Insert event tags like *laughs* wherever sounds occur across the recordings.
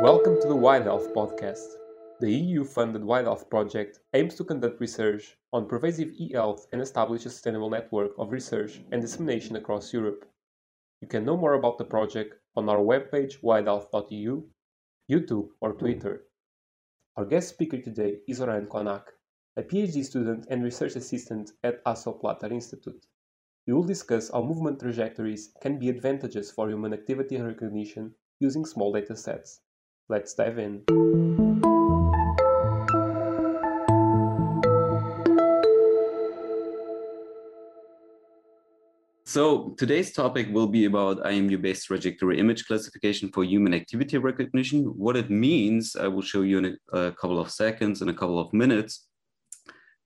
Welcome to the Wide Health podcast. The EU funded Wide Health project aims to conduct research on pervasive e health and establish a sustainable network of research and dissemination across Europe. You can know more about the project on our webpage widehealth.eu, YouTube, or Twitter. Our guest speaker today is Orhan Konak, a PhD student and research assistant at Hasso Plattner Institute. We will discuss how movement trajectories can be advantages for human activity recognition using small data sets. Let's dive in. So today's topic will be about IMU-based trajectory image classification for human activity recognition. What it means, I will show you in a, a couple of seconds, in a couple of minutes.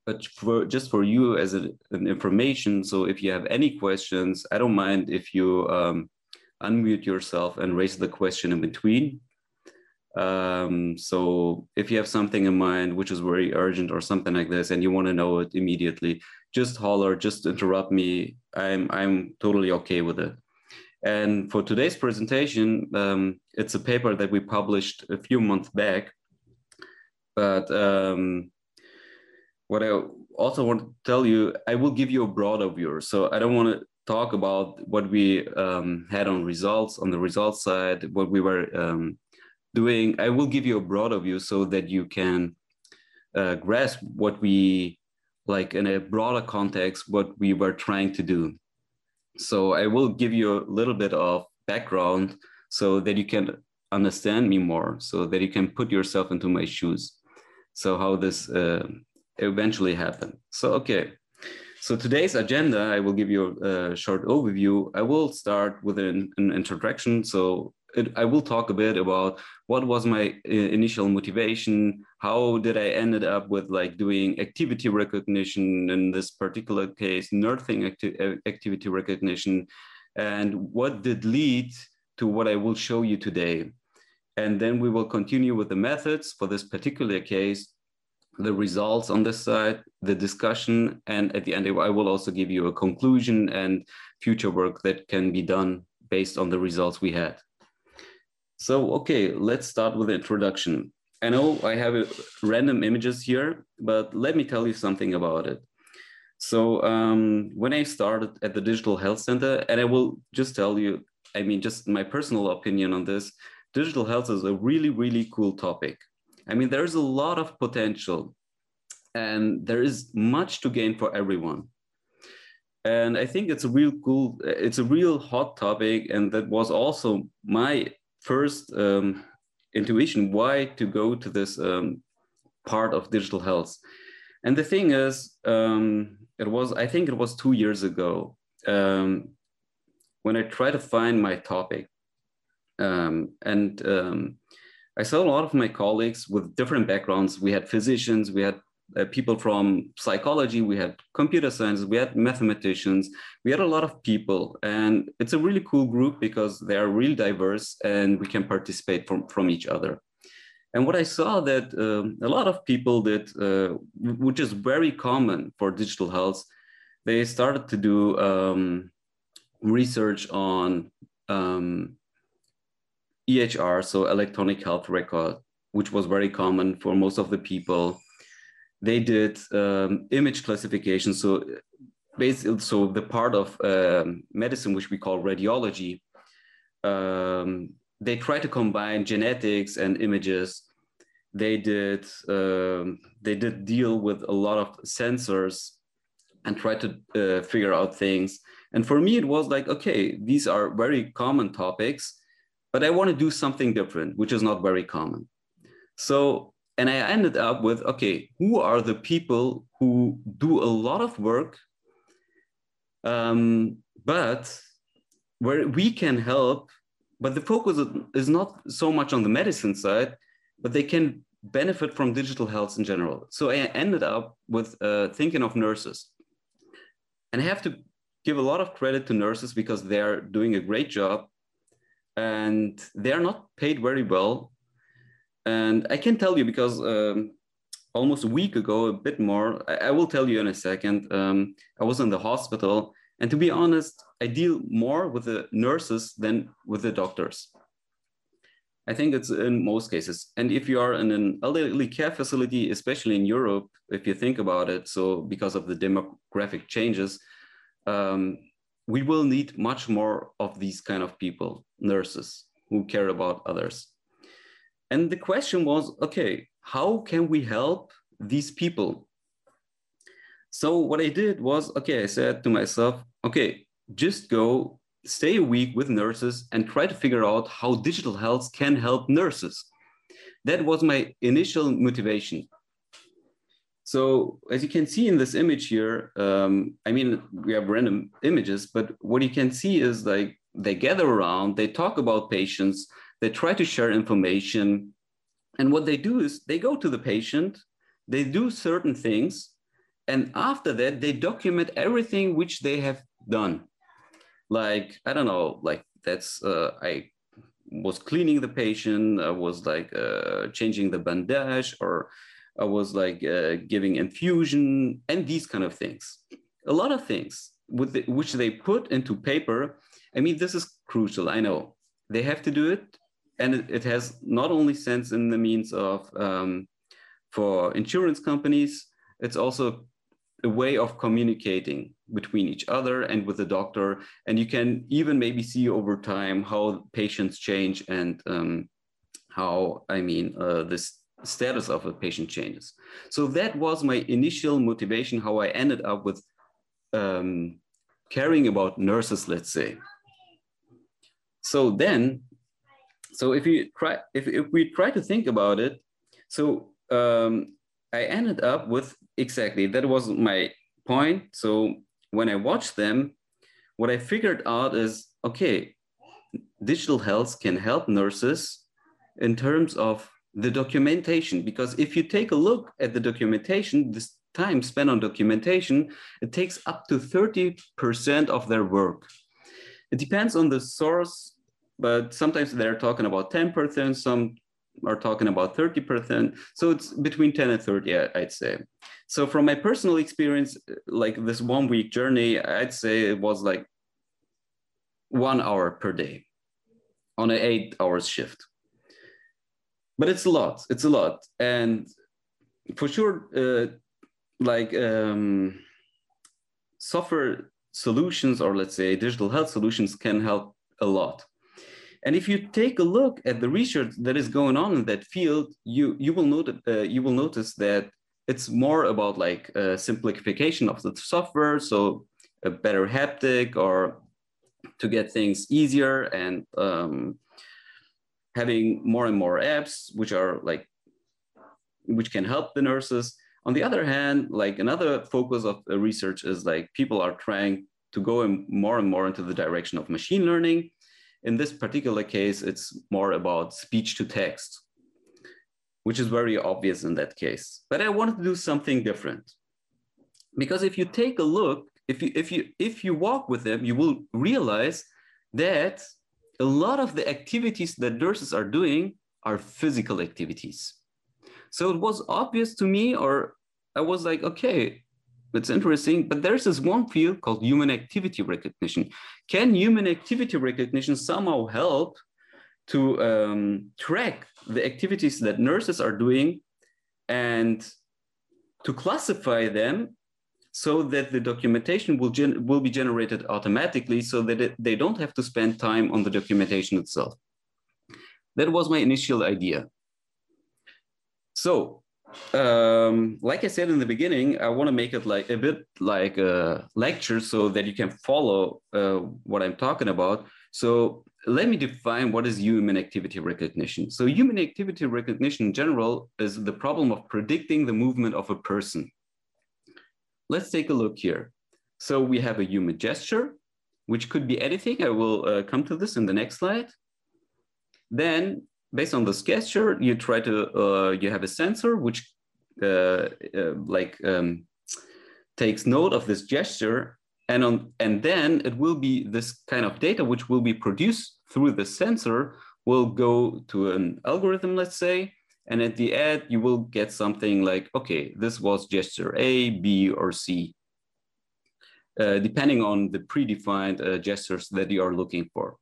But for, just for you as a, an information, so if you have any questions, I don't mind if you um, unmute yourself and raise the question in between. Um, so if you have something in mind which is very urgent or something like this, and you want to know it immediately, just holler, just interrupt me. I'm I'm totally okay with it. And for today's presentation, um, it's a paper that we published a few months back. But um, what I also want to tell you, I will give you a broad overview. So I don't want to talk about what we um, had on results on the results side, what we were um, doing, I will give you a broader view so that you can uh, grasp what we like in a broader context, what we were trying to do. So I will give you a little bit of background so that you can understand me more, so that you can put yourself into my shoes. So how this uh, eventually happened. So, okay. So today's agenda, I will give you a, a short overview. I will start with an, an introduction. So I will talk a bit about what was my uh, initial motivation, how did I ended up with like doing activity recognition in this particular case, nursing acti uh, activity recognition, and what did lead to what I will show you today. And then we will continue with the methods for this particular case, the results on this side, the discussion, and at the end, I will also give you a conclusion and future work that can be done based on the results we had. So, okay, let's start with the introduction. I know I have random images here, but let me tell you something about it. So um, when I started at the Digital Health Center, and I will just tell you, I mean, just my personal opinion on this, digital health is a really, really cool topic. I mean, there's a lot of potential and there is much to gain for everyone. And I think it's a real cool, it's a real hot topic. And that was also my first um, intuition why to go to this um, part of digital health. And the thing is, um, it was, I think it was two years ago um, when I tried to find my topic. Um, and um, I saw a lot of my colleagues with different backgrounds. We had physicians, we had uh, people from psychology, we had computer science, we had mathematicians, we had a lot of people. And it's a really cool group because they are really diverse and we can participate from, from each other. And what I saw that um, a lot of people did, uh, which is very common for digital health, they started to do um, research on um, EHR, so electronic health record, which was very common for most of the people they did um, image classification. So basically, so the part of um, medicine which we call radiology, um, they try to combine genetics and images. They did um, they did deal with a lot of sensors and try to uh, figure out things. And for me, it was like, okay, these are very common topics, but I want to do something different, which is not very common. So and I ended up with okay, who are the people who do a lot of work, um, but where we can help, but the focus is not so much on the medicine side, but they can benefit from digital health in general. So I ended up with uh, thinking of nurses. And I have to give a lot of credit to nurses because they're doing a great job and they're not paid very well and I can tell you because um, almost a week ago, a bit more, I, I will tell you in a second, um, I was in the hospital. And to be honest, I deal more with the nurses than with the doctors. I think it's in most cases. And if you are in an elderly care facility, especially in Europe, if you think about it, so because of the demographic changes, um, we will need much more of these kind of people, nurses who care about others. And the question was, okay, how can we help these people? So what I did was, okay, I said to myself, okay, just go stay a week with nurses and try to figure out how digital health can help nurses. That was my initial motivation. So as you can see in this image here, um, I mean, we have random images, but what you can see is like they gather around, they talk about patients, they try to share information. And what they do is they go to the patient, they do certain things, and after that, they document everything which they have done. Like i don't know like that's uh, i was cleaning the patient i was like uh, changing the bandage or i was like uh, giving infusion and these kind of things. A lot of things the, which they put into paper. I mean this is crucial i know. They have to do it and it, it has not only sense in the means of um, for insurance companies it's also a way of communicating between each other and with the doctor. And you can even maybe see over time how patients change and um, how, I mean, uh, this status of a patient changes. So that was my initial motivation, how I ended up with um, caring about nurses, let's say. So then, so if you try, if, if we try to think about it, so um, I ended up with exactly that was my point. So when I watched them, what I figured out is okay, digital health can help nurses in terms of the documentation. Because if you take a look at the documentation, this time spent on documentation, it takes up to 30% of their work. It depends on the source, but sometimes they're talking about 10%, some are talking about 30%. So it's between 10 and 30, I'd say. So from my personal experience, like this one week journey, I'd say it was like one hour per day on an eight hours shift. But it's a lot, it's a lot. And for sure, uh, like um, software solutions or let's say digital health solutions can help a lot and if you take a look at the research that is going on in that field, you you will note uh, you will notice that it's more about like a simplification of the software, so a better haptic or to get things easier and um, having more and more apps which are like which can help the nurses. On the other hand, like another focus of research is like people are trying to go in more and more into the direction of machine learning in this particular case, it's more about speech to text, which is very obvious in that case. But I wanted to do something different. Because if you take a look, if you, if you, if you walk with them, you will realize that a lot of the activities that nurses are doing are physical activities. So it was obvious to me, or I was like, okay, it's interesting, but there's this one field called human activity recognition. Can human activity recognition somehow help to um, track the activities that nurses are doing and to classify them so that the documentation will, will be generated automatically so that it, they don't have to spend time on the documentation itself. That was my initial idea. So um, like I said in the beginning, I want to make it like a bit like a lecture so that you can follow uh, what I'm talking about. So let me define what is human activity recognition. So human activity recognition in general is the problem of predicting the movement of a person. Let's take a look here. So we have a human gesture, which could be anything. I will uh, come to this in the next slide. Then based on this gesture, you try to, uh, you have a sensor which uh, uh, like um, takes note of this gesture and on and then it will be this kind of data which will be produced through the sensor will go to an algorithm let's say and at the end you will get something like okay this was gesture a b or c uh, depending on the predefined uh, gestures that you are looking for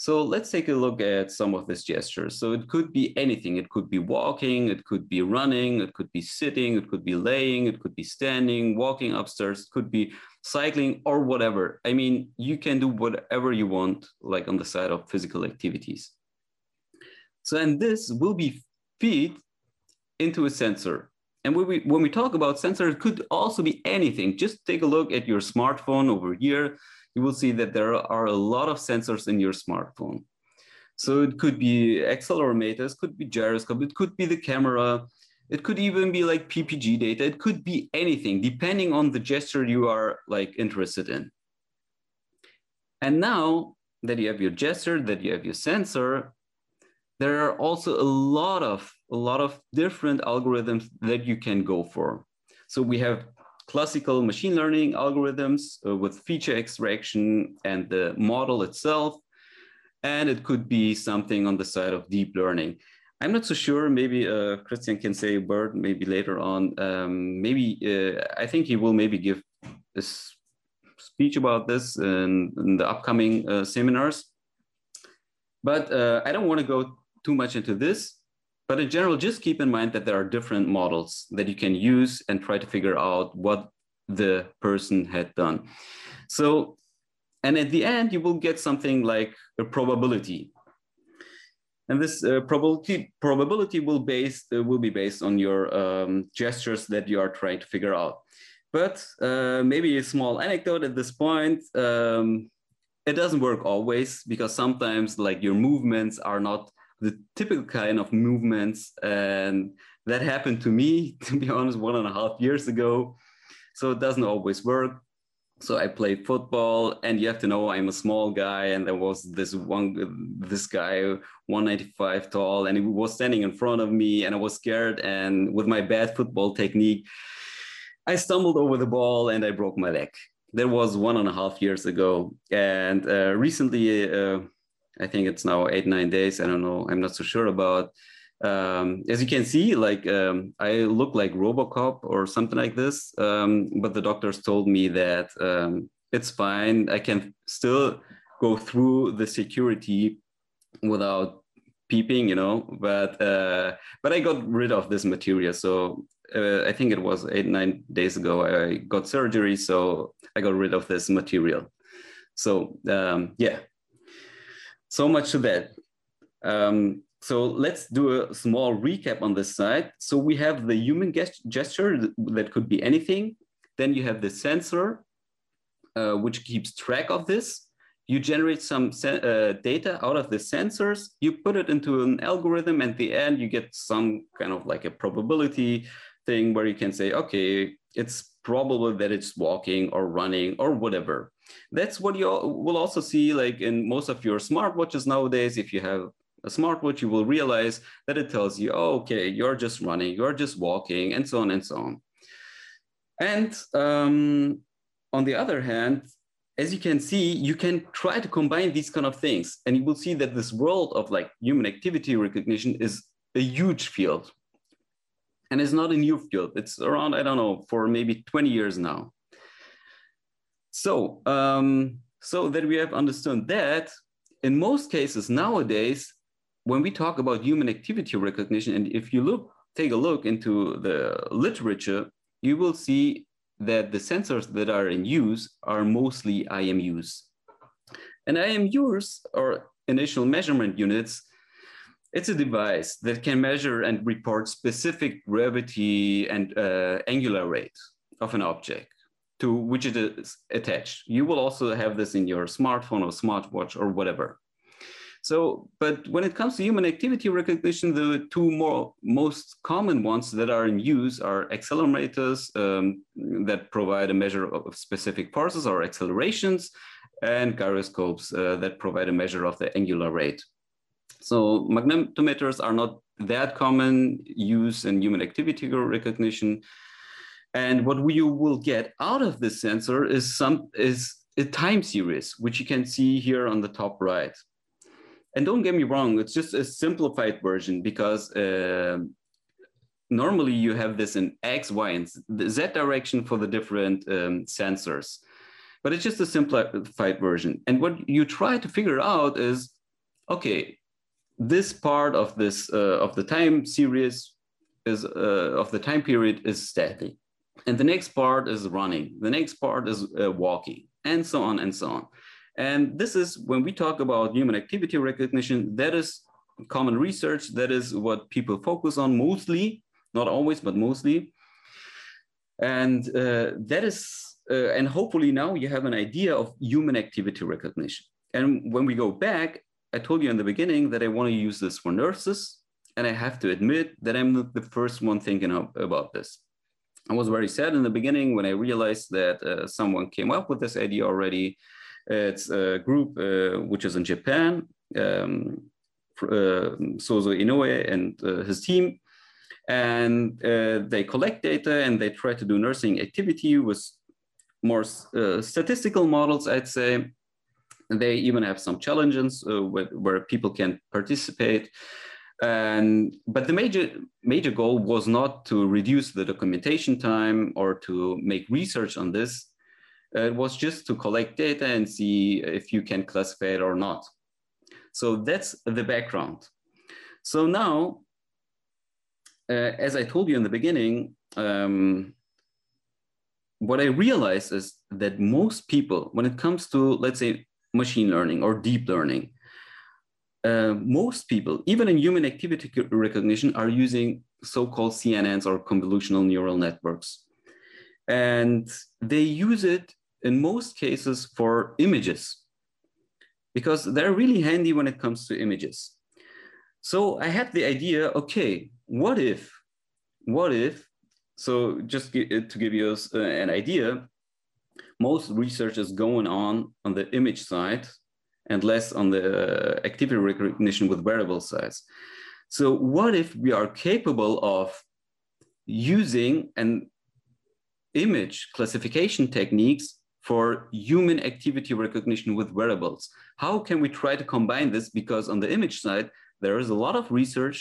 So let's take a look at some of these gestures. So it could be anything. It could be walking, it could be running, it could be sitting, it could be laying, it could be standing, walking upstairs, it could be cycling or whatever. I mean, you can do whatever you want, like on the side of physical activities. So, and this will be feed into a sensor. And when we, when we talk about sensor, it could also be anything. Just take a look at your smartphone over here you will see that there are a lot of sensors in your smartphone. So it could be accelerometers, could be gyroscope, it could be the camera, it could even be like PPG data, it could be anything depending on the gesture you are like interested in. And now that you have your gesture, that you have your sensor, there are also a lot of a lot of different algorithms that you can go for. So we have classical machine learning algorithms uh, with feature extraction and the model itself. And it could be something on the side of deep learning. I'm not so sure. Maybe uh, Christian can say a word maybe later on. Um, maybe uh, I think he will maybe give a speech about this in, in the upcoming uh, seminars. But uh, I don't want to go too much into this. But in general, just keep in mind that there are different models that you can use and try to figure out what the person had done. So, and at the end, you will get something like a probability. And this uh, probability probability will based uh, will be based on your um, gestures that you are trying to figure out. But uh, maybe a small anecdote at this point. Um, it doesn't work always because sometimes like your movements are not the typical kind of movements. And that happened to me, *laughs* to be honest, one and a half years ago. So it doesn't always work. So I play football, and you have to know I'm a small guy, and there was this one, this guy, 195 tall, and he was standing in front of me, and I was scared. And with my bad football technique, I stumbled over the ball and I broke my leg. That was one and a half years ago, and uh, recently. Uh, I think it's now eight, nine days. I don't know. I'm not so sure about. Um, as you can see, like um, I look like Robocop or something like this. Um, but the doctors told me that um, it's fine. I can still go through the security without peeping, you know. But uh, but I got rid of this material. So uh, I think it was eight, nine days ago. I got surgery, so I got rid of this material. So um, yeah, so much to that. Um, so let's do a small recap on this side. So we have the human gesture that could be anything. Then you have the sensor, uh, which keeps track of this. You generate some uh, data out of the sensors, you put it into an algorithm, and the end you get some kind of like a probability thing where you can say, okay, it's probable that it's walking or running or whatever. That's what you will also see like in most of your smartwatches nowadays. If you have a smartwatch, you will realize that it tells you, oh, okay, you're just running, you're just walking, and so on and so on. And um, on the other hand, as you can see, you can try to combine these kind of things, and you will see that this world of like human activity recognition is a huge field. And it's not a new field. It's around, I don't know, for maybe 20 years now. So, um, so that we have understood that in most cases nowadays, when we talk about human activity recognition, and if you look, take a look into the literature, you will see that the sensors that are in use are mostly IMUs. And IMUs or inertial measurement units, it's a device that can measure and report specific gravity and uh, angular rate of an object to which it is attached. You will also have this in your smartphone or smartwatch or whatever. So, but when it comes to human activity recognition, the two more most common ones that are in use are accelerometers um, that provide a measure of specific forces or accelerations, and gyroscopes uh, that provide a measure of the angular rate. So magnetometers are not that common use in human activity recognition, and what you will get out of this sensor is some is a time series, which you can see here on the top right. And don't get me wrong, it's just a simplified version because uh, normally you have this in X, Y, and Z direction for the different um, sensors. But it's just a simplified version. And what you try to figure out is okay, this part of this uh, of the time series is uh, of the time period is static, and the next part is running. The next part is uh, walking, and so on and so on. And this is when we talk about human activity recognition. That is common research. That is what people focus on mostly, not always, but mostly. And uh, that is, uh, and hopefully now you have an idea of human activity recognition. And when we go back, I told you in the beginning that I want to use this for nurses. And I have to admit that I'm not the first one thinking of, about this. I was very sad in the beginning when I realized that uh, someone came up with this idea already. It's a group uh, which is in Japan, um, uh, Sozo Inoue and uh, his team. And uh, they collect data and they try to do nursing activity with more uh, statistical models, I'd say. They even have some challenges uh, where, where, people can participate. And, but the major, major goal was not to reduce the documentation time or to make research on this. It was just to collect data and see if you can classify it or not. So that's the background. So now, uh, as I told you in the beginning, um, what I realized is that most people, when it comes to, let's say, machine learning or deep learning, uh, most people, even in human activity recognition, are using so-called CNNs or convolutional neural networks. And they use it in most cases for images because they're really handy when it comes to images. So I had the idea, okay, what if, what if, so just to give you uh, an idea, most research is going on on the image side and less on the uh, activity recognition with wearable size. So what if we are capable of using an image classification techniques for human activity recognition with wearables. How can we try to combine this? Because on the image side, there is a lot of research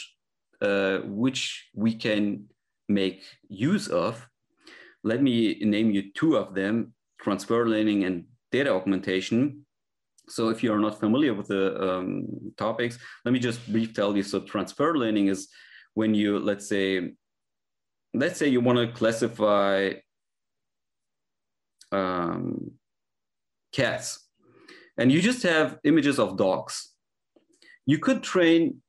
uh, which we can make use of. Let me name you two of them, transfer learning and data augmentation. So if you are not familiar with the um, topics, let me just brief tell you. So transfer learning is when you, let's say, let's say you want to classify um, cats, and you just have images of dogs. You could train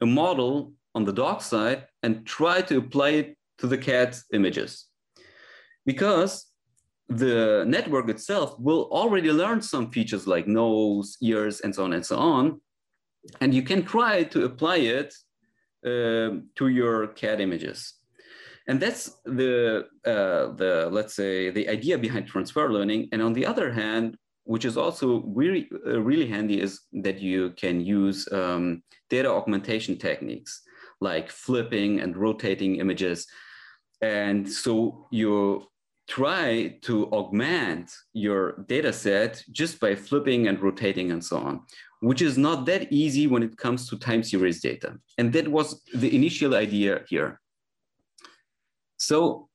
a model on the dog side and try to apply it to the cat images. Because the network itself will already learn some features like nose, ears, and so on and so on. And you can try to apply it uh, to your cat images. And that's the, uh, the, let's say, the idea behind transfer learning. And on the other hand, which is also really, uh, really handy is that you can use um, data augmentation techniques like flipping and rotating images. And so you try to augment your data set just by flipping and rotating and so on, which is not that easy when it comes to time series data. And that was the initial idea here. So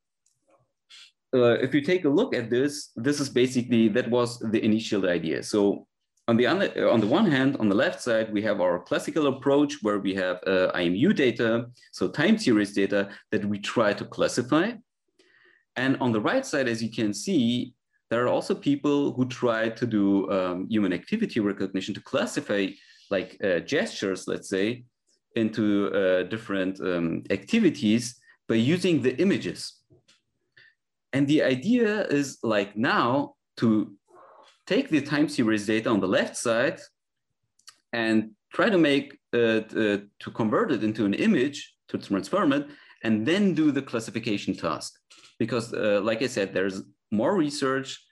uh, if you take a look at this, this is basically, that was the initial idea. So on the, on the one hand, on the left side, we have our classical approach where we have uh, IMU data, so time series data that we try to classify. And on the right side, as you can see, there are also people who try to do um, human activity recognition to classify like uh, gestures, let's say, into uh, different um, activities by using the images. And the idea is like now to take the time series data on the left side and try to make uh, uh, to convert it into an image to transform it and then do the classification task because uh, like i said there's more research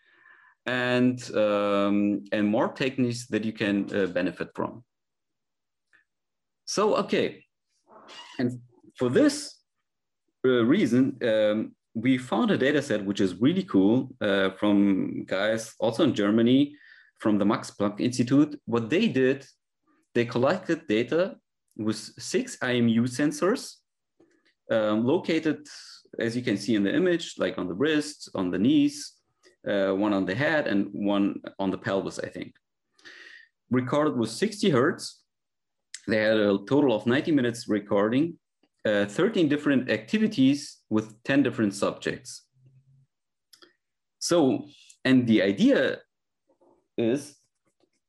and um, and more techniques that you can uh, benefit from so okay and for this reason, um, we found a data set which is really cool uh, from guys also in Germany from the Max Planck Institute. What they did, they collected data with six IMU sensors um, located, as you can see in the image, like on the wrist, on the knees, uh, one on the head, and one on the pelvis, I think. Recorded with 60 hertz they had a total of 90 minutes recording, uh, 13 different activities with 10 different subjects. So, and the idea is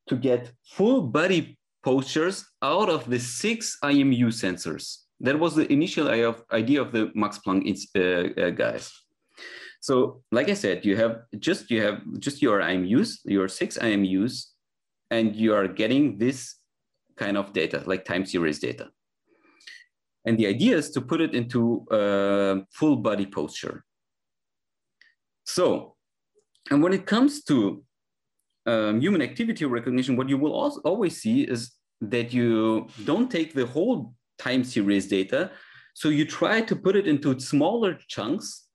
to get full body postures out of the six IMU sensors. That was the initial idea of the Max Planck uh, uh, guys. So, like I said, you have just you have just your IMUs, your six IMUs, and you are getting this kind of data, like time series data. And the idea is to put it into a full body posture. So, and when it comes to um, human activity recognition, what you will also always see is that you don't take the whole time series data. So you try to put it into smaller chunks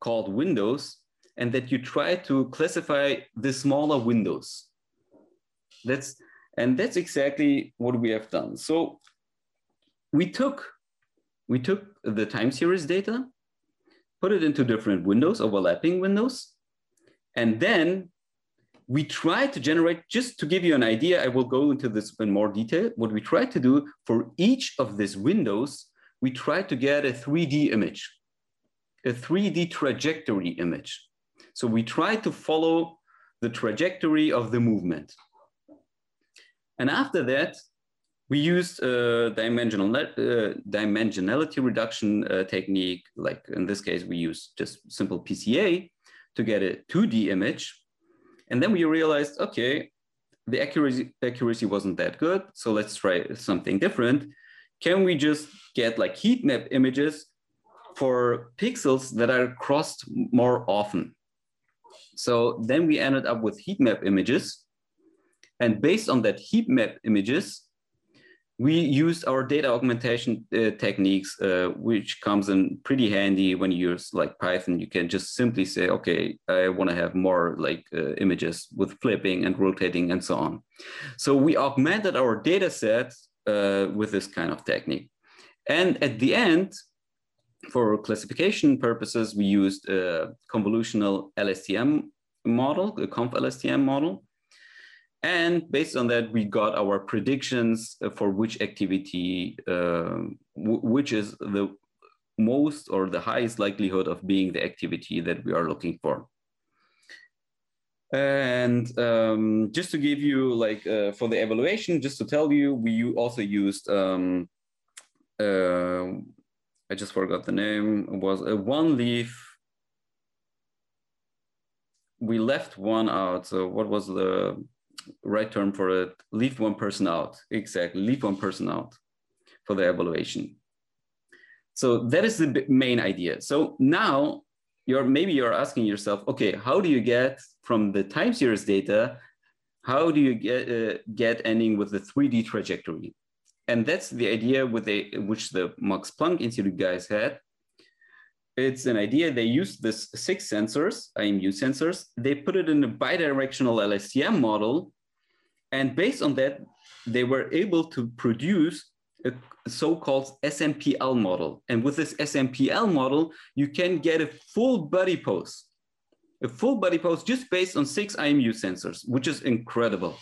called windows, and that you try to classify the smaller windows. That's and that's exactly what we have done. So we took we took the time series data, put it into different windows, overlapping windows, and then we try to generate, just to give you an idea, I will go into this in more detail. What we try to do for each of these windows, we try to get a 3D image, a 3D trajectory image. So we try to follow the trajectory of the movement. And after that, we used a dimensional, uh, dimensionality reduction uh, technique. Like in this case, we use just simple PCA to get a 2D image. And then we realized, okay, the accuracy, accuracy wasn't that good. So let's try something different. Can we just get like heat map images for pixels that are crossed more often? So then we ended up with heat map images. And based on that heat map images, we used our data augmentation uh, techniques, uh, which comes in pretty handy when you use like Python. You can just simply say, okay, I want to have more like uh, images with flipping and rotating and so on. So we augmented our data set uh, with this kind of technique. And at the end, for classification purposes, we used a convolutional LSTM model, a conv LSTM model. And based on that, we got our predictions for which activity, uh, which is the most or the highest likelihood of being the activity that we are looking for. And um, just to give you like uh, for the evaluation, just to tell you, we also used, um, uh, I just forgot the name, it was a one leaf. We left one out. So what was the right term for it, leave one person out. Exactly, leave one person out for the evaluation. So that is the main idea. So now you're maybe you're asking yourself, okay, how do you get from the time series data, how do you get uh, get ending with the 3D trajectory? And that's the idea with the which the Max Planck Institute guys had. It's an idea they used this six sensors, IMU sensors. They put it in a bidirectional LSTM model and based on that, they were able to produce a so-called SMPL model. And with this SMPL model, you can get a full body pose, a full body pose just based on six IMU sensors, which is incredible.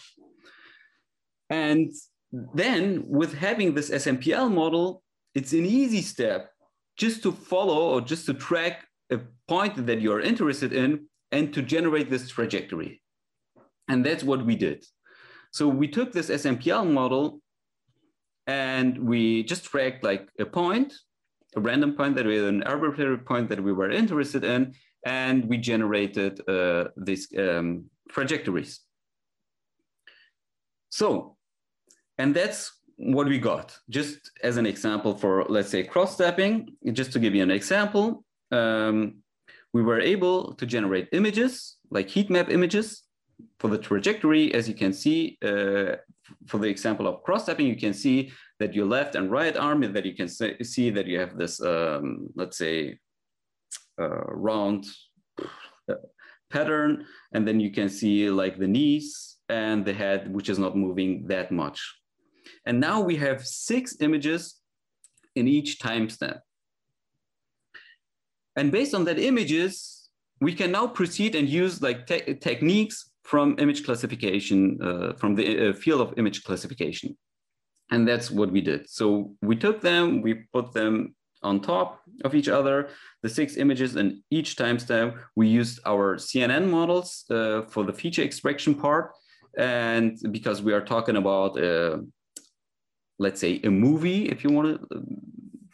And then with having this SMPL model, it's an easy step just to follow or just to track a point that you're interested in and to generate this trajectory. And that's what we did. So we took this SMPL model and we just tracked like a point, a random point that we an arbitrary point that we were interested in, and we generated uh, these um, trajectories. So, and that's what we got. Just as an example for, let's say, cross-stepping, just to give you an example, um, we were able to generate images, like heat map images, for the trajectory, as you can see, uh, for the example of cross-stepping, you can see that your left and right arm, that you can see that you have this, um, let's say, uh, round uh, pattern, and then you can see like the knees and the head, which is not moving that much. And now we have six images in each time step. And based on that images, we can now proceed and use like te techniques from image classification, uh, from the uh, field of image classification. And that's what we did. So we took them, we put them on top of each other, the six images, and each timestamp we used our CNN models uh, for the feature extraction part. And because we are talking about, uh, let's say, a movie, if you want to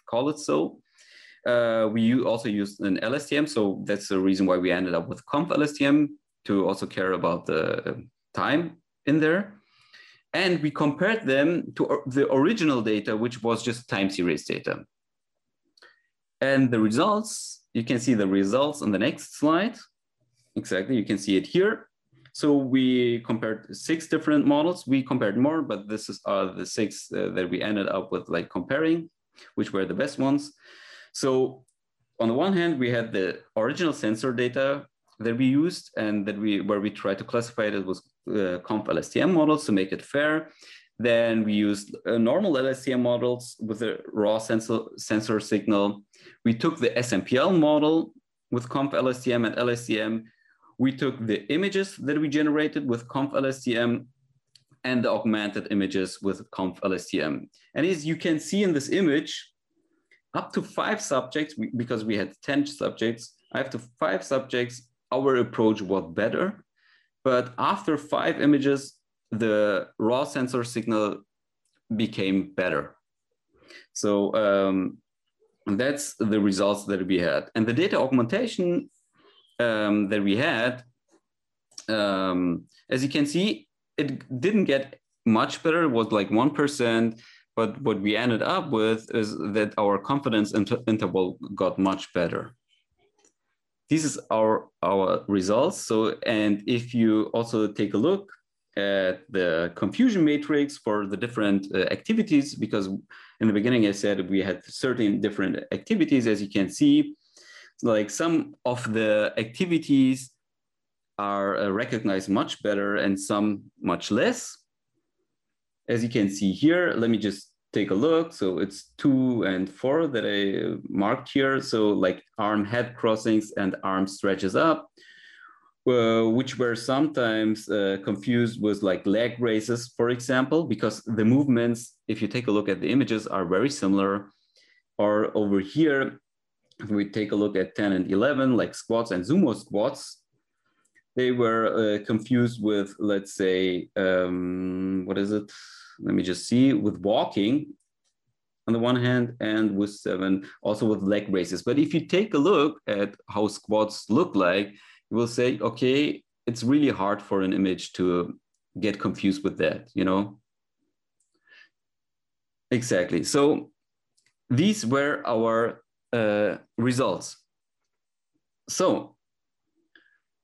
call it so, uh, we also used an LSTM. So that's the reason why we ended up with conv LSTM to also care about the time in there. And we compared them to the original data, which was just time series data. And the results, you can see the results on the next slide. Exactly, you can see it here. So we compared six different models. We compared more, but this is uh, the six uh, that we ended up with like comparing, which were the best ones. So on the one hand, we had the original sensor data that we used and that we where we tried to classify it was uh, conv LSTM models to make it fair. Then we used uh, normal LSTM models with a raw sensor, sensor signal. We took the SMPL model with conv LSTM and LSTM. We took the images that we generated with conv LSTM and the augmented images with conv LSTM. And as you can see in this image, up to five subjects, because we had 10 subjects, I have to five subjects, our approach was better. But after five images, the raw sensor signal became better. So um, that's the results that we had. And the data augmentation um, that we had, um, as you can see, it didn't get much better. It was like 1%. But what we ended up with is that our confidence inter interval got much better. This is our, our results. So, and if you also take a look at the confusion matrix for the different uh, activities, because in the beginning I said we had certain different activities, as you can see, like some of the activities are uh, recognized much better and some much less as you can see here, let me just take a look. So it's two and four that I marked here. So like arm head crossings and arm stretches up, uh, which were sometimes uh, confused with like leg raises, for example, because the movements, if you take a look at the images, are very similar. Or over here, if we take a look at 10 and 11, like squats and sumo squats, they were uh, confused with, let's say, um, what is it? Let me just see, with walking on the one hand, and with seven, also with leg raises. But if you take a look at how squats look like, you will say, okay, it's really hard for an image to get confused with that, you know? Exactly. So these were our uh, results. So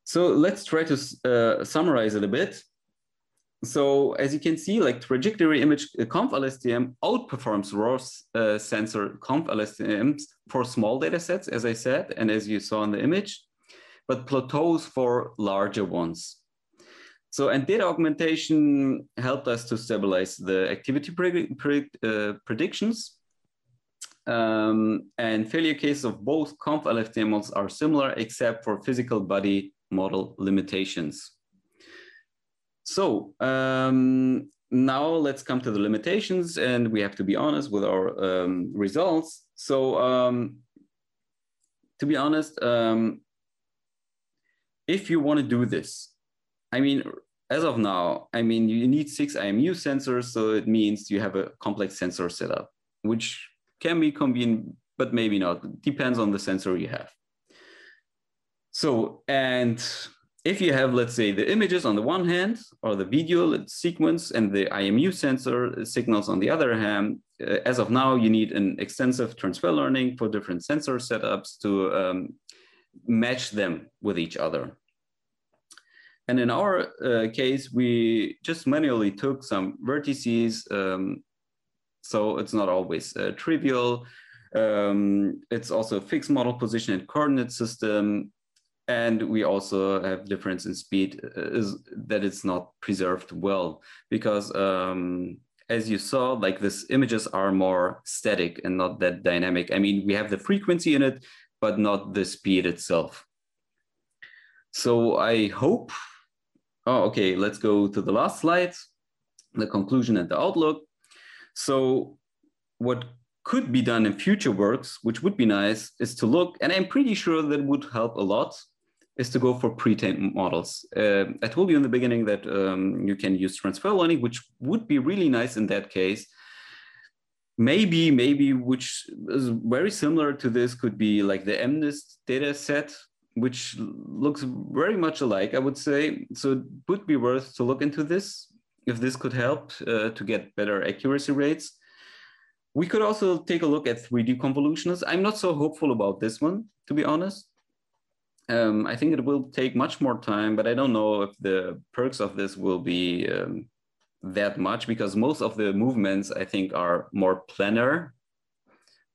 so let's try to uh, summarize it a bit. So as you can see, like trajectory image uh, conv LSTM outperforms raw uh, sensor conv LSTMs for small data sets, as I said, and as you saw in the image, but plateaus for larger ones. So, and data augmentation helped us to stabilize the activity pre pre uh, predictions. Um, and failure cases of both conv LSTM models are similar, except for physical body model limitations. So um, now let's come to the limitations and we have to be honest with our um, results. So um, to be honest, um, if you want to do this, I mean, as of now, I mean, you need six IMU sensors. So it means you have a complex sensor setup, which can be convenient, but maybe not. Depends on the sensor you have. So, and if you have, let's say, the images on the one hand, or the video sequence and the IMU sensor signals on the other hand, uh, as of now, you need an extensive transfer learning for different sensor setups to um, match them with each other. And in our uh, case, we just manually took some vertices. Um, so it's not always uh, trivial. Um, it's also fixed model position and coordinate system and we also have difference in speed uh, is that it's not preserved well because um, as you saw like these images are more static and not that dynamic. I mean we have the frequency in it but not the speed itself. So i hope oh okay let's go to the last slide the conclusion and the outlook. So what could be done in future works, which would be nice, is to look, and I'm pretty sure that would help a lot, is to go for pre-trained models. Uh, I told you in the beginning that um, you can use transfer learning, which would be really nice in that case. Maybe, maybe which is very similar to this could be like the MNIST data set, which looks very much alike, I would say. So it would be worth to look into this if this could help uh, to get better accuracy rates. We could also take a look at 3D convolutionists. I'm not so hopeful about this one, to be honest. Um, I think it will take much more time, but I don't know if the perks of this will be um, that much because most of the movements I think are more planar,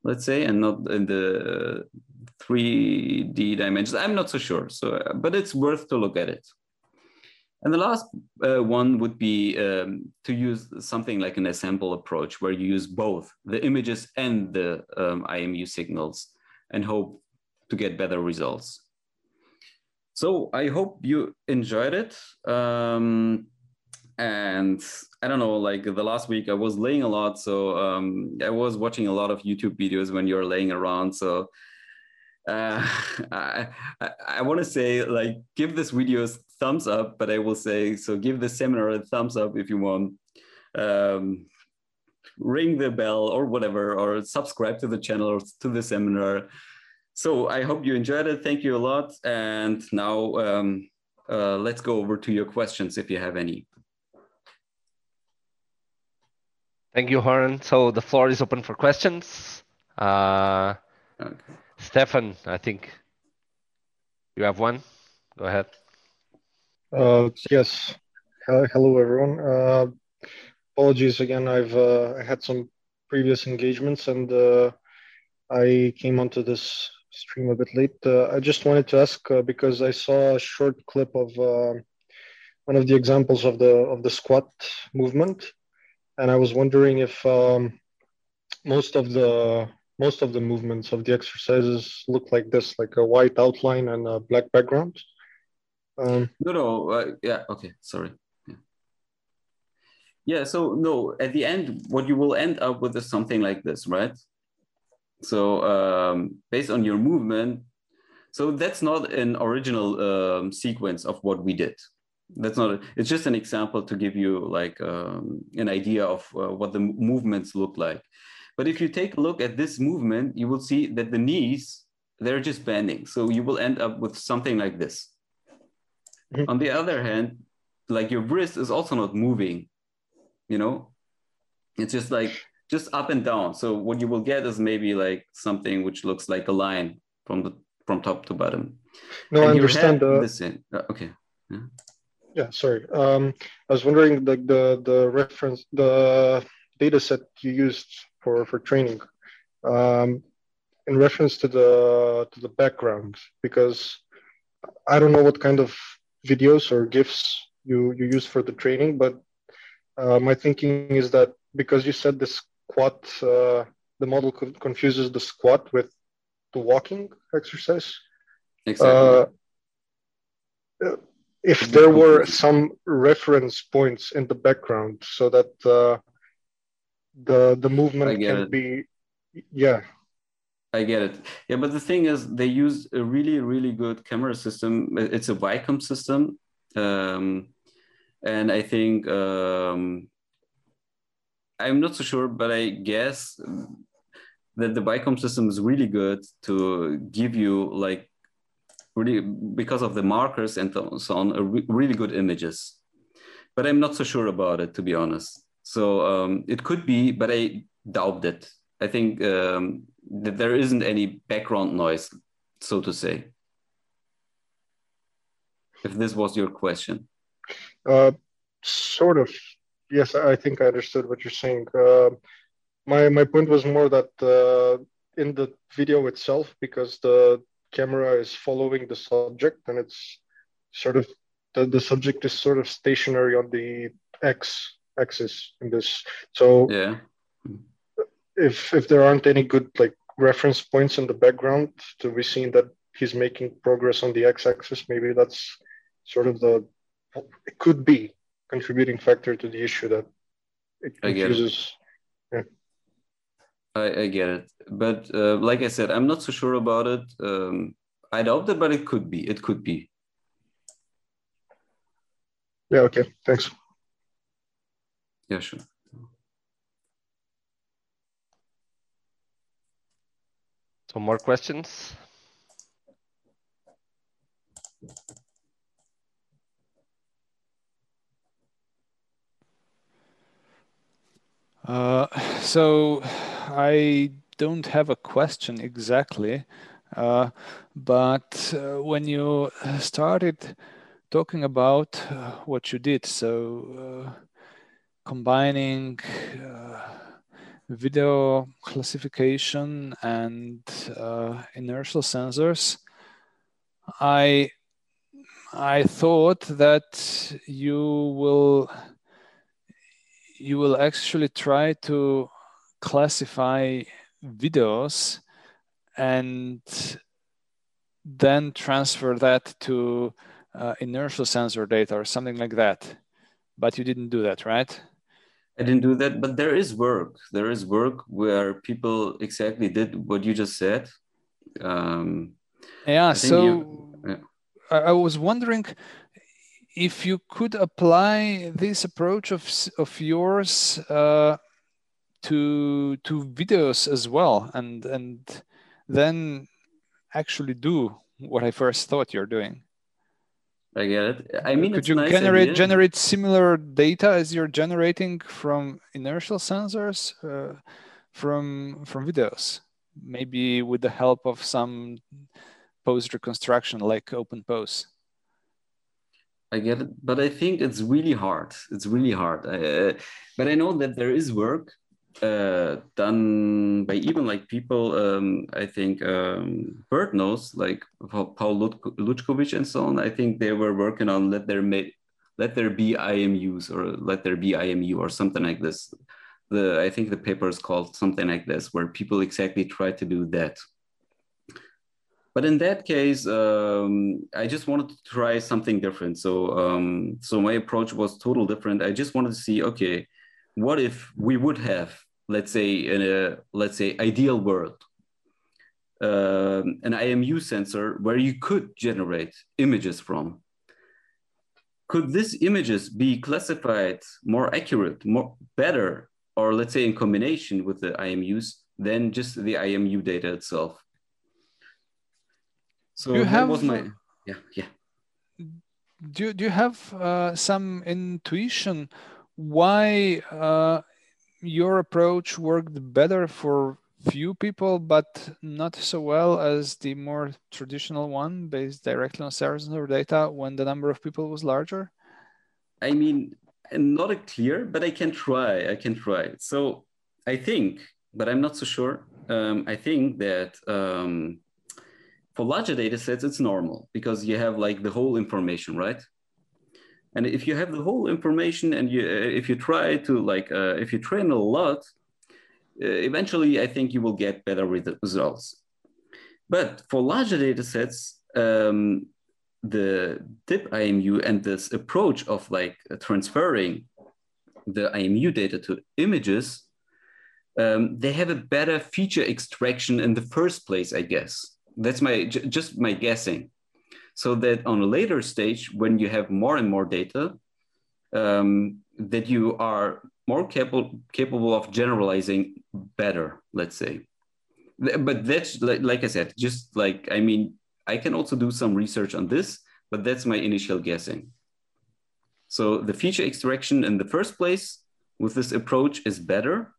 let's say, and not in the 3D dimensions. I'm not so sure. So, but it's worth to look at it. And the last uh, one would be um, to use something like an ensemble approach where you use both the images and the um, IMU signals and hope to get better results. So I hope you enjoyed it. Um, and I don't know, like the last week I was laying a lot. So um, I was watching a lot of YouTube videos when you're laying around. So uh, *laughs* I, I, I want to say like, give this video a thumbs up, but I will say, so give the seminar a thumbs up if you want. Um, ring the bell or whatever, or subscribe to the channel or to the seminar so I hope you enjoyed it. Thank you a lot. And now um, uh, let's go over to your questions if you have any. Thank you, Orhan. So the floor is open for questions. Uh, okay. Stefan, I think you have one. Go ahead. Uh, yes. hello, everyone. Uh, apologies again. I've uh, I had some previous engagements and uh, I came onto this stream a bit late. Uh, I just wanted to ask uh, because I saw a short clip of uh, one of the examples of the of the squat movement, and I was wondering if um, most of the most of the movements of the exercises look like this, like a white outline and a black background. Um, no, no, uh, yeah, okay, sorry. Yeah. yeah, so no, at the end, what you will end up with is something like this, right? So um, based on your movement, so that's not an original um, sequence of what we did. That's not, a, it's just an example to give you like um, an idea of uh, what the movements look like. But if you take a look at this movement, you will see that the knees, they're just bending. So you will end up with something like this. Mm-hmm. On the other hand, like your wrist is also not moving, you know, it's just like just up and down. So what you will get is maybe like something which looks like a line from the from top to bottom. No, and I understand. The... This in. Uh, okay. Yeah. yeah. Sorry. Um, I was wondering the the the reference the data set you used for for training. Um, in reference to the to the background because I don't know what kind of videos or GIFs you you use for the training, but uh, my thinking is that because you said this squat, uh, the model confuses the squat with the walking exercise. Exactly. Uh, if there were some reference points in the background so that uh, the the movement can it. be yeah I get it. Yeah, but the thing is, they use a really, really good camera system. It's a Vicon system, um, and I think um, I'm not so sure, but I guess that the Vicon system is really good to give you like really because of the markers and so on, re really good images. But I'm not so sure about it, to be honest. So um, it could be, but I doubt it. I think um, that there isn't any background noise, so to say. If this was your question. Uh, sort of yes, I think I understood what you're saying. Uh, my my point was more that uh, in the video itself, because the camera is following the subject and it's sort of the, the subject is sort of stationary on the x axis in this. So yeah, if if there aren't any good like reference points in the background to be seen that he's making progress on the x-axis, maybe that's sort of the it could be contributing factor to the issue that it confuses. I, I get it, but uh, like I said, I'm not so sure about it. Um, I doubt it, but it could be. It could be. Yeah. Okay. Thanks. Yeah. Sure. So more questions? Uh, *sighs* so *sighs* I don't have a question exactly, uh, but uh, when you started talking about uh, what you did, so uh, combining uh, video classification and inertial sensors, I I thought that you will you will actually try to classify videos and then transfer that to uh, inertial sensor data or something like that. But you didn't do that, right? I didn't do that, but there is work. There is work where people exactly did what you just said. Um, yeah. So you, yeah. I, I was wondering if you could apply this approach of, of yours uh, to to videos as well and and then actually do what i first thought you're doing. I get it. I mean could you nice generate idea. generate similar data as you're generating from inertial sensors uh, from from videos? Maybe with the help of some pose reconstruction like OpenPose I get it, but I think it's really hard. It's really hard. Uh, but I know that there is work uh, done by even like people. Um, I think um, Bert knows, like Paul Lukowicz and so on. I think they were working on let there may, let there be IMUs or let there be IMU or something like this. The I think the paper is called something like this, where people exactly try to do that. But in that case, um, I just wanted to try something different. So, um, so my approach was total different. I just wanted to see, okay, what if we would have, let's say, in a let's say ideal world, um, an IMU sensor where you could generate images from. Could these images be classified more accurate, more better, or let's say in combination with the IMUs than just the IMU data itself? So you have, was my yeah yeah. Do do you have uh, some intuition why uh, your approach worked better for few people, but not so well as the more traditional one based directly on sensor data when the number of people was larger? I mean, not a clear, but I can try. I can try. So I think, but I'm not so sure. Um, I think that um, for larger data sets, it's normal because you have like the whole information, right? And if you have the whole information and you, uh, if you try to like, uh, if you train a lot, uh, eventually I think you will get better results. But for larger data sets, um, the DIP IMU and this approach of like transferring the IMU data to images, um, they have a better feature extraction in the first place, I guess that's my just my guessing. So that on a later stage when you have more and more data um, that you are more capable capable of generalizing better let's say. But that's like, like i said just like i mean i can also do some research on this but that's my initial guessing. So the feature extraction in the first place with this approach is better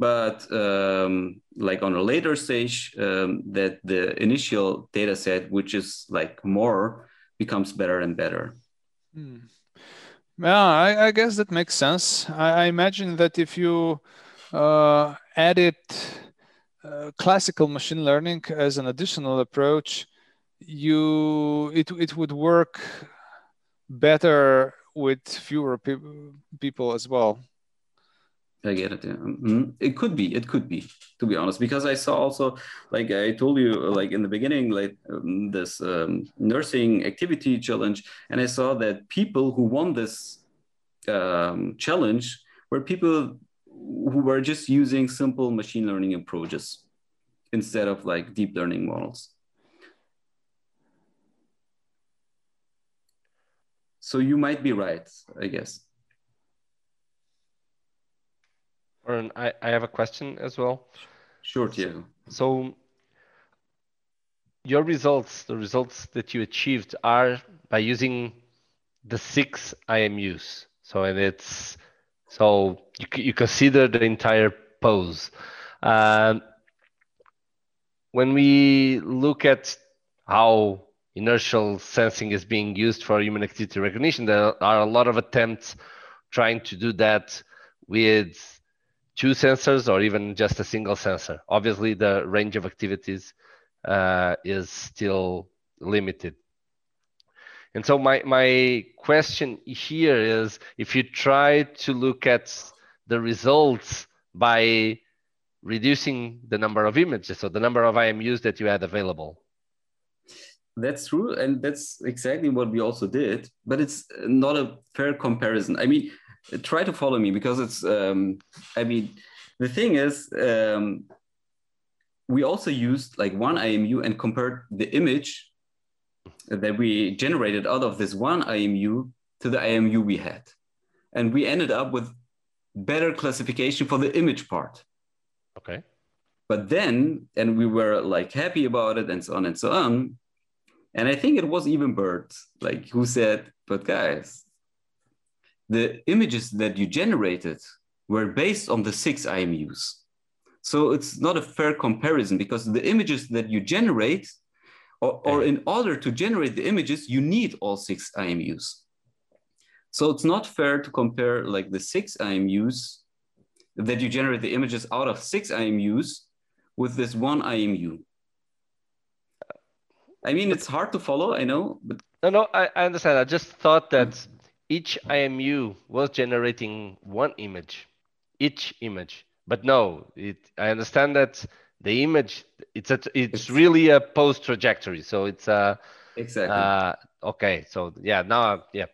but um, like on a later stage um, that the initial data set which is like more becomes better and better. Hmm. yeah I, I, guess that makes sense. I, I imagine that if you uh, added uh, classical machine learning as an additional approach you it, it would work better with fewer pe people as well I get it. Yeah. Mm-hmm. It could be. It could be. To be honest, because I saw also, like I told you, like in the beginning, like um, this um, nursing activity challenge, and I saw that people who won this um, challenge were people who were just using simple machine learning approaches instead of like deep learning models. So you might be right, I guess. Orhan, I, I have a question as well. Sure, Diego. So your results, the results that you achieved are by using the six IMUs. So and it's so you, you consider the entire pose. Um, when we look at how inertial sensing is being used for human activity recognition, there are a lot of attempts trying to do that with two sensors or even just a single sensor. Obviously, the range of activities uh, is still limited. And so my, my question here is if you try to look at the results by reducing the number of images, so the number of IMUs that you had available. That's true. And that's exactly what we also did, but it's not a fair comparison. I mean, try to follow me because it's, um, I mean, the thing is, um, we also used like one IMU and compared the image that we generated out of this one IMU to the IMU we had. And we ended up with better classification for the image part. Okay. But then, and we were like happy about it and so on and so on. And I think it was even Bert, like who said, but guys, the images that you generated were based on the six IMUs. So it's not a fair comparison because the images that you generate, or, or in order to generate the images, you need all six IMUs. So it's not fair to compare like the six IMUs that you generate the images out of six IMUs with this one IMU. I mean, it's hard to follow, I know, but no, no, I, I understand. I just thought that each IMU was generating one image, each image. But no, it, I understand that the image it's a, it's, it's really a pose trajectory. So it's a exactly uh, okay. So yeah, now yeah,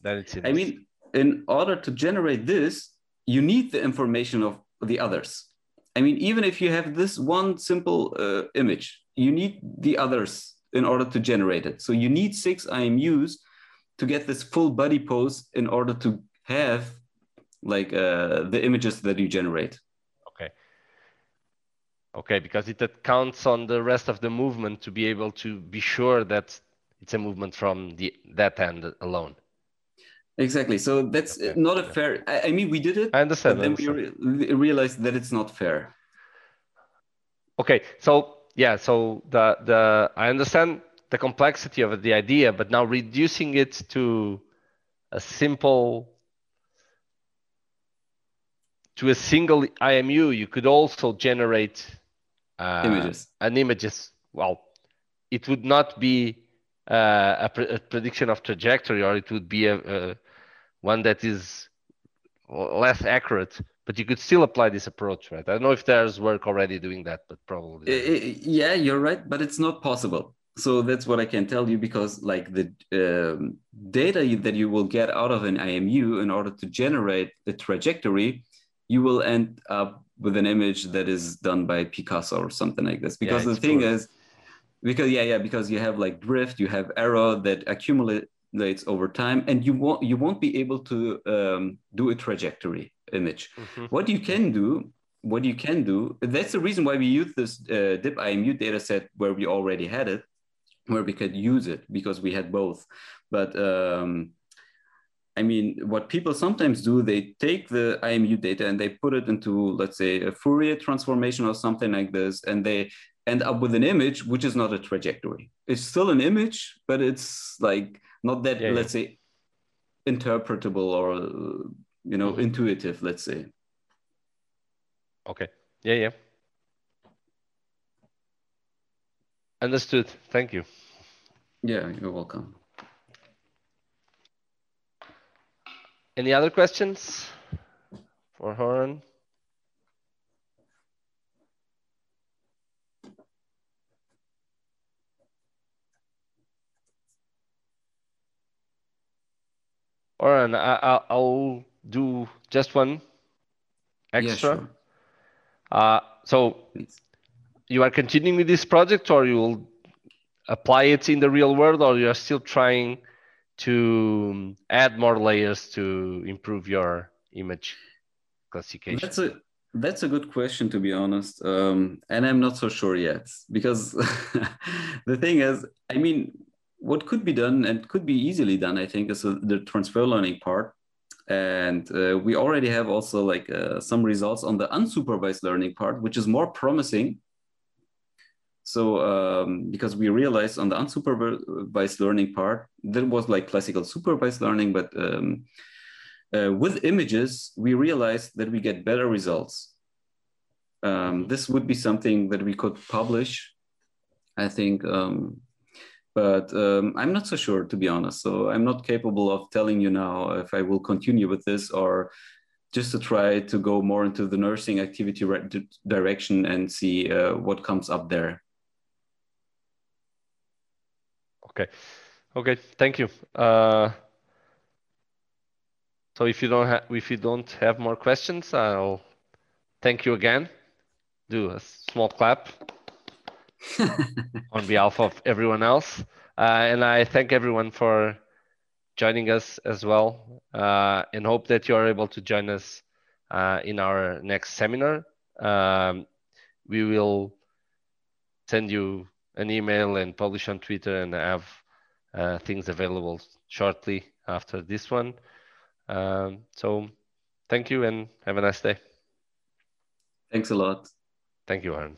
then it's. I mean, in order to generate this, you need the information of the others. I mean, even if you have this one simple uh, image, you need the others in order to generate it. So you need six IMUs to get this full body pose in order to have like uh, the images that you generate. Okay, Okay, because it counts on the rest of the movement to be able to be sure that it's a movement from the that end alone. Exactly. So that's okay. not a fair. I, I, mean, we did it. I understand. But then understand. we re realized that it's not fair. Okay. So yeah. So the the I understand the complexity of the idea, but now reducing it to a simple to a single IMU, you could also generate uh, images. An images. Well, it would not be uh, a, pre- a, prediction of trajectory, or it would be a, a, one that is less accurate. But you could still apply this approach, right? I don't know if there's work already doing that, but probably. Yeah, you're right, but it's not possible. So that's what I can tell you because, like, the um, data that you will get out of an IMU in order to generate the trajectory, you will end up with an image that is done by Picasso or something like this. Because yeah, the thing is, because yeah, yeah, because you have like drift, you have error that accumulates over time, and you won't you won't be able to um, do a trajectory image. Mm-hmm. What you can do, what you can do, that's the reason why we use this uh, DIP IMU data set where we already had it, where we could use it because we had both. But um, I mean, what people sometimes do, they take the IMU data and they put it into, let's say, a Fourier transformation or something like this, and they end up with an image which is not a trajectory. It's still an image, but it's like not that, yeah, let's yeah. say, interpretable or you know mm-hmm. intuitive. Let's say. Okay. Yeah. Yeah. Understood. Thank you. Yeah, you're welcome. Any other questions for Orhan? Orhan, I, will do just one extra. Yeah, sure. Uh, so you are continuing with this project, or you will apply it in the real world, or you are still trying to add more layers to improve your image classification? That's a that's a good question to be honest, um, and I'm not so sure yet because *laughs* the thing is, I mean, what could be done and could be easily done, I think, is uh, the transfer learning part, and uh, we already have also like uh, some results on the unsupervised learning part, which is more promising. So um, because we realized on the unsupervised learning part, there was like classical supervised learning, but um, uh, with images, we realized that we get better results. Um, this would be something that we could publish, I think, um, but um, I'm not so sure to be honest. So I'm not capable of telling you now if I will continue with this or just to try to go more into the nursing activity direction and see uh, what comes up there. Okay, okay, thank you. Uh... So if you don't have if you don't have more questions, I'll thank you again. Do a small clap *laughs* on behalf of everyone else, uh, and I thank everyone for joining us as well, uh, and hope that you are able to join us uh, in our next seminar. Um, we will send you an email and publish on Twitter and have uh, things available shortly after this one. Um, so thank you and have a nice day. Thanks a lot. Thank you, Orhan.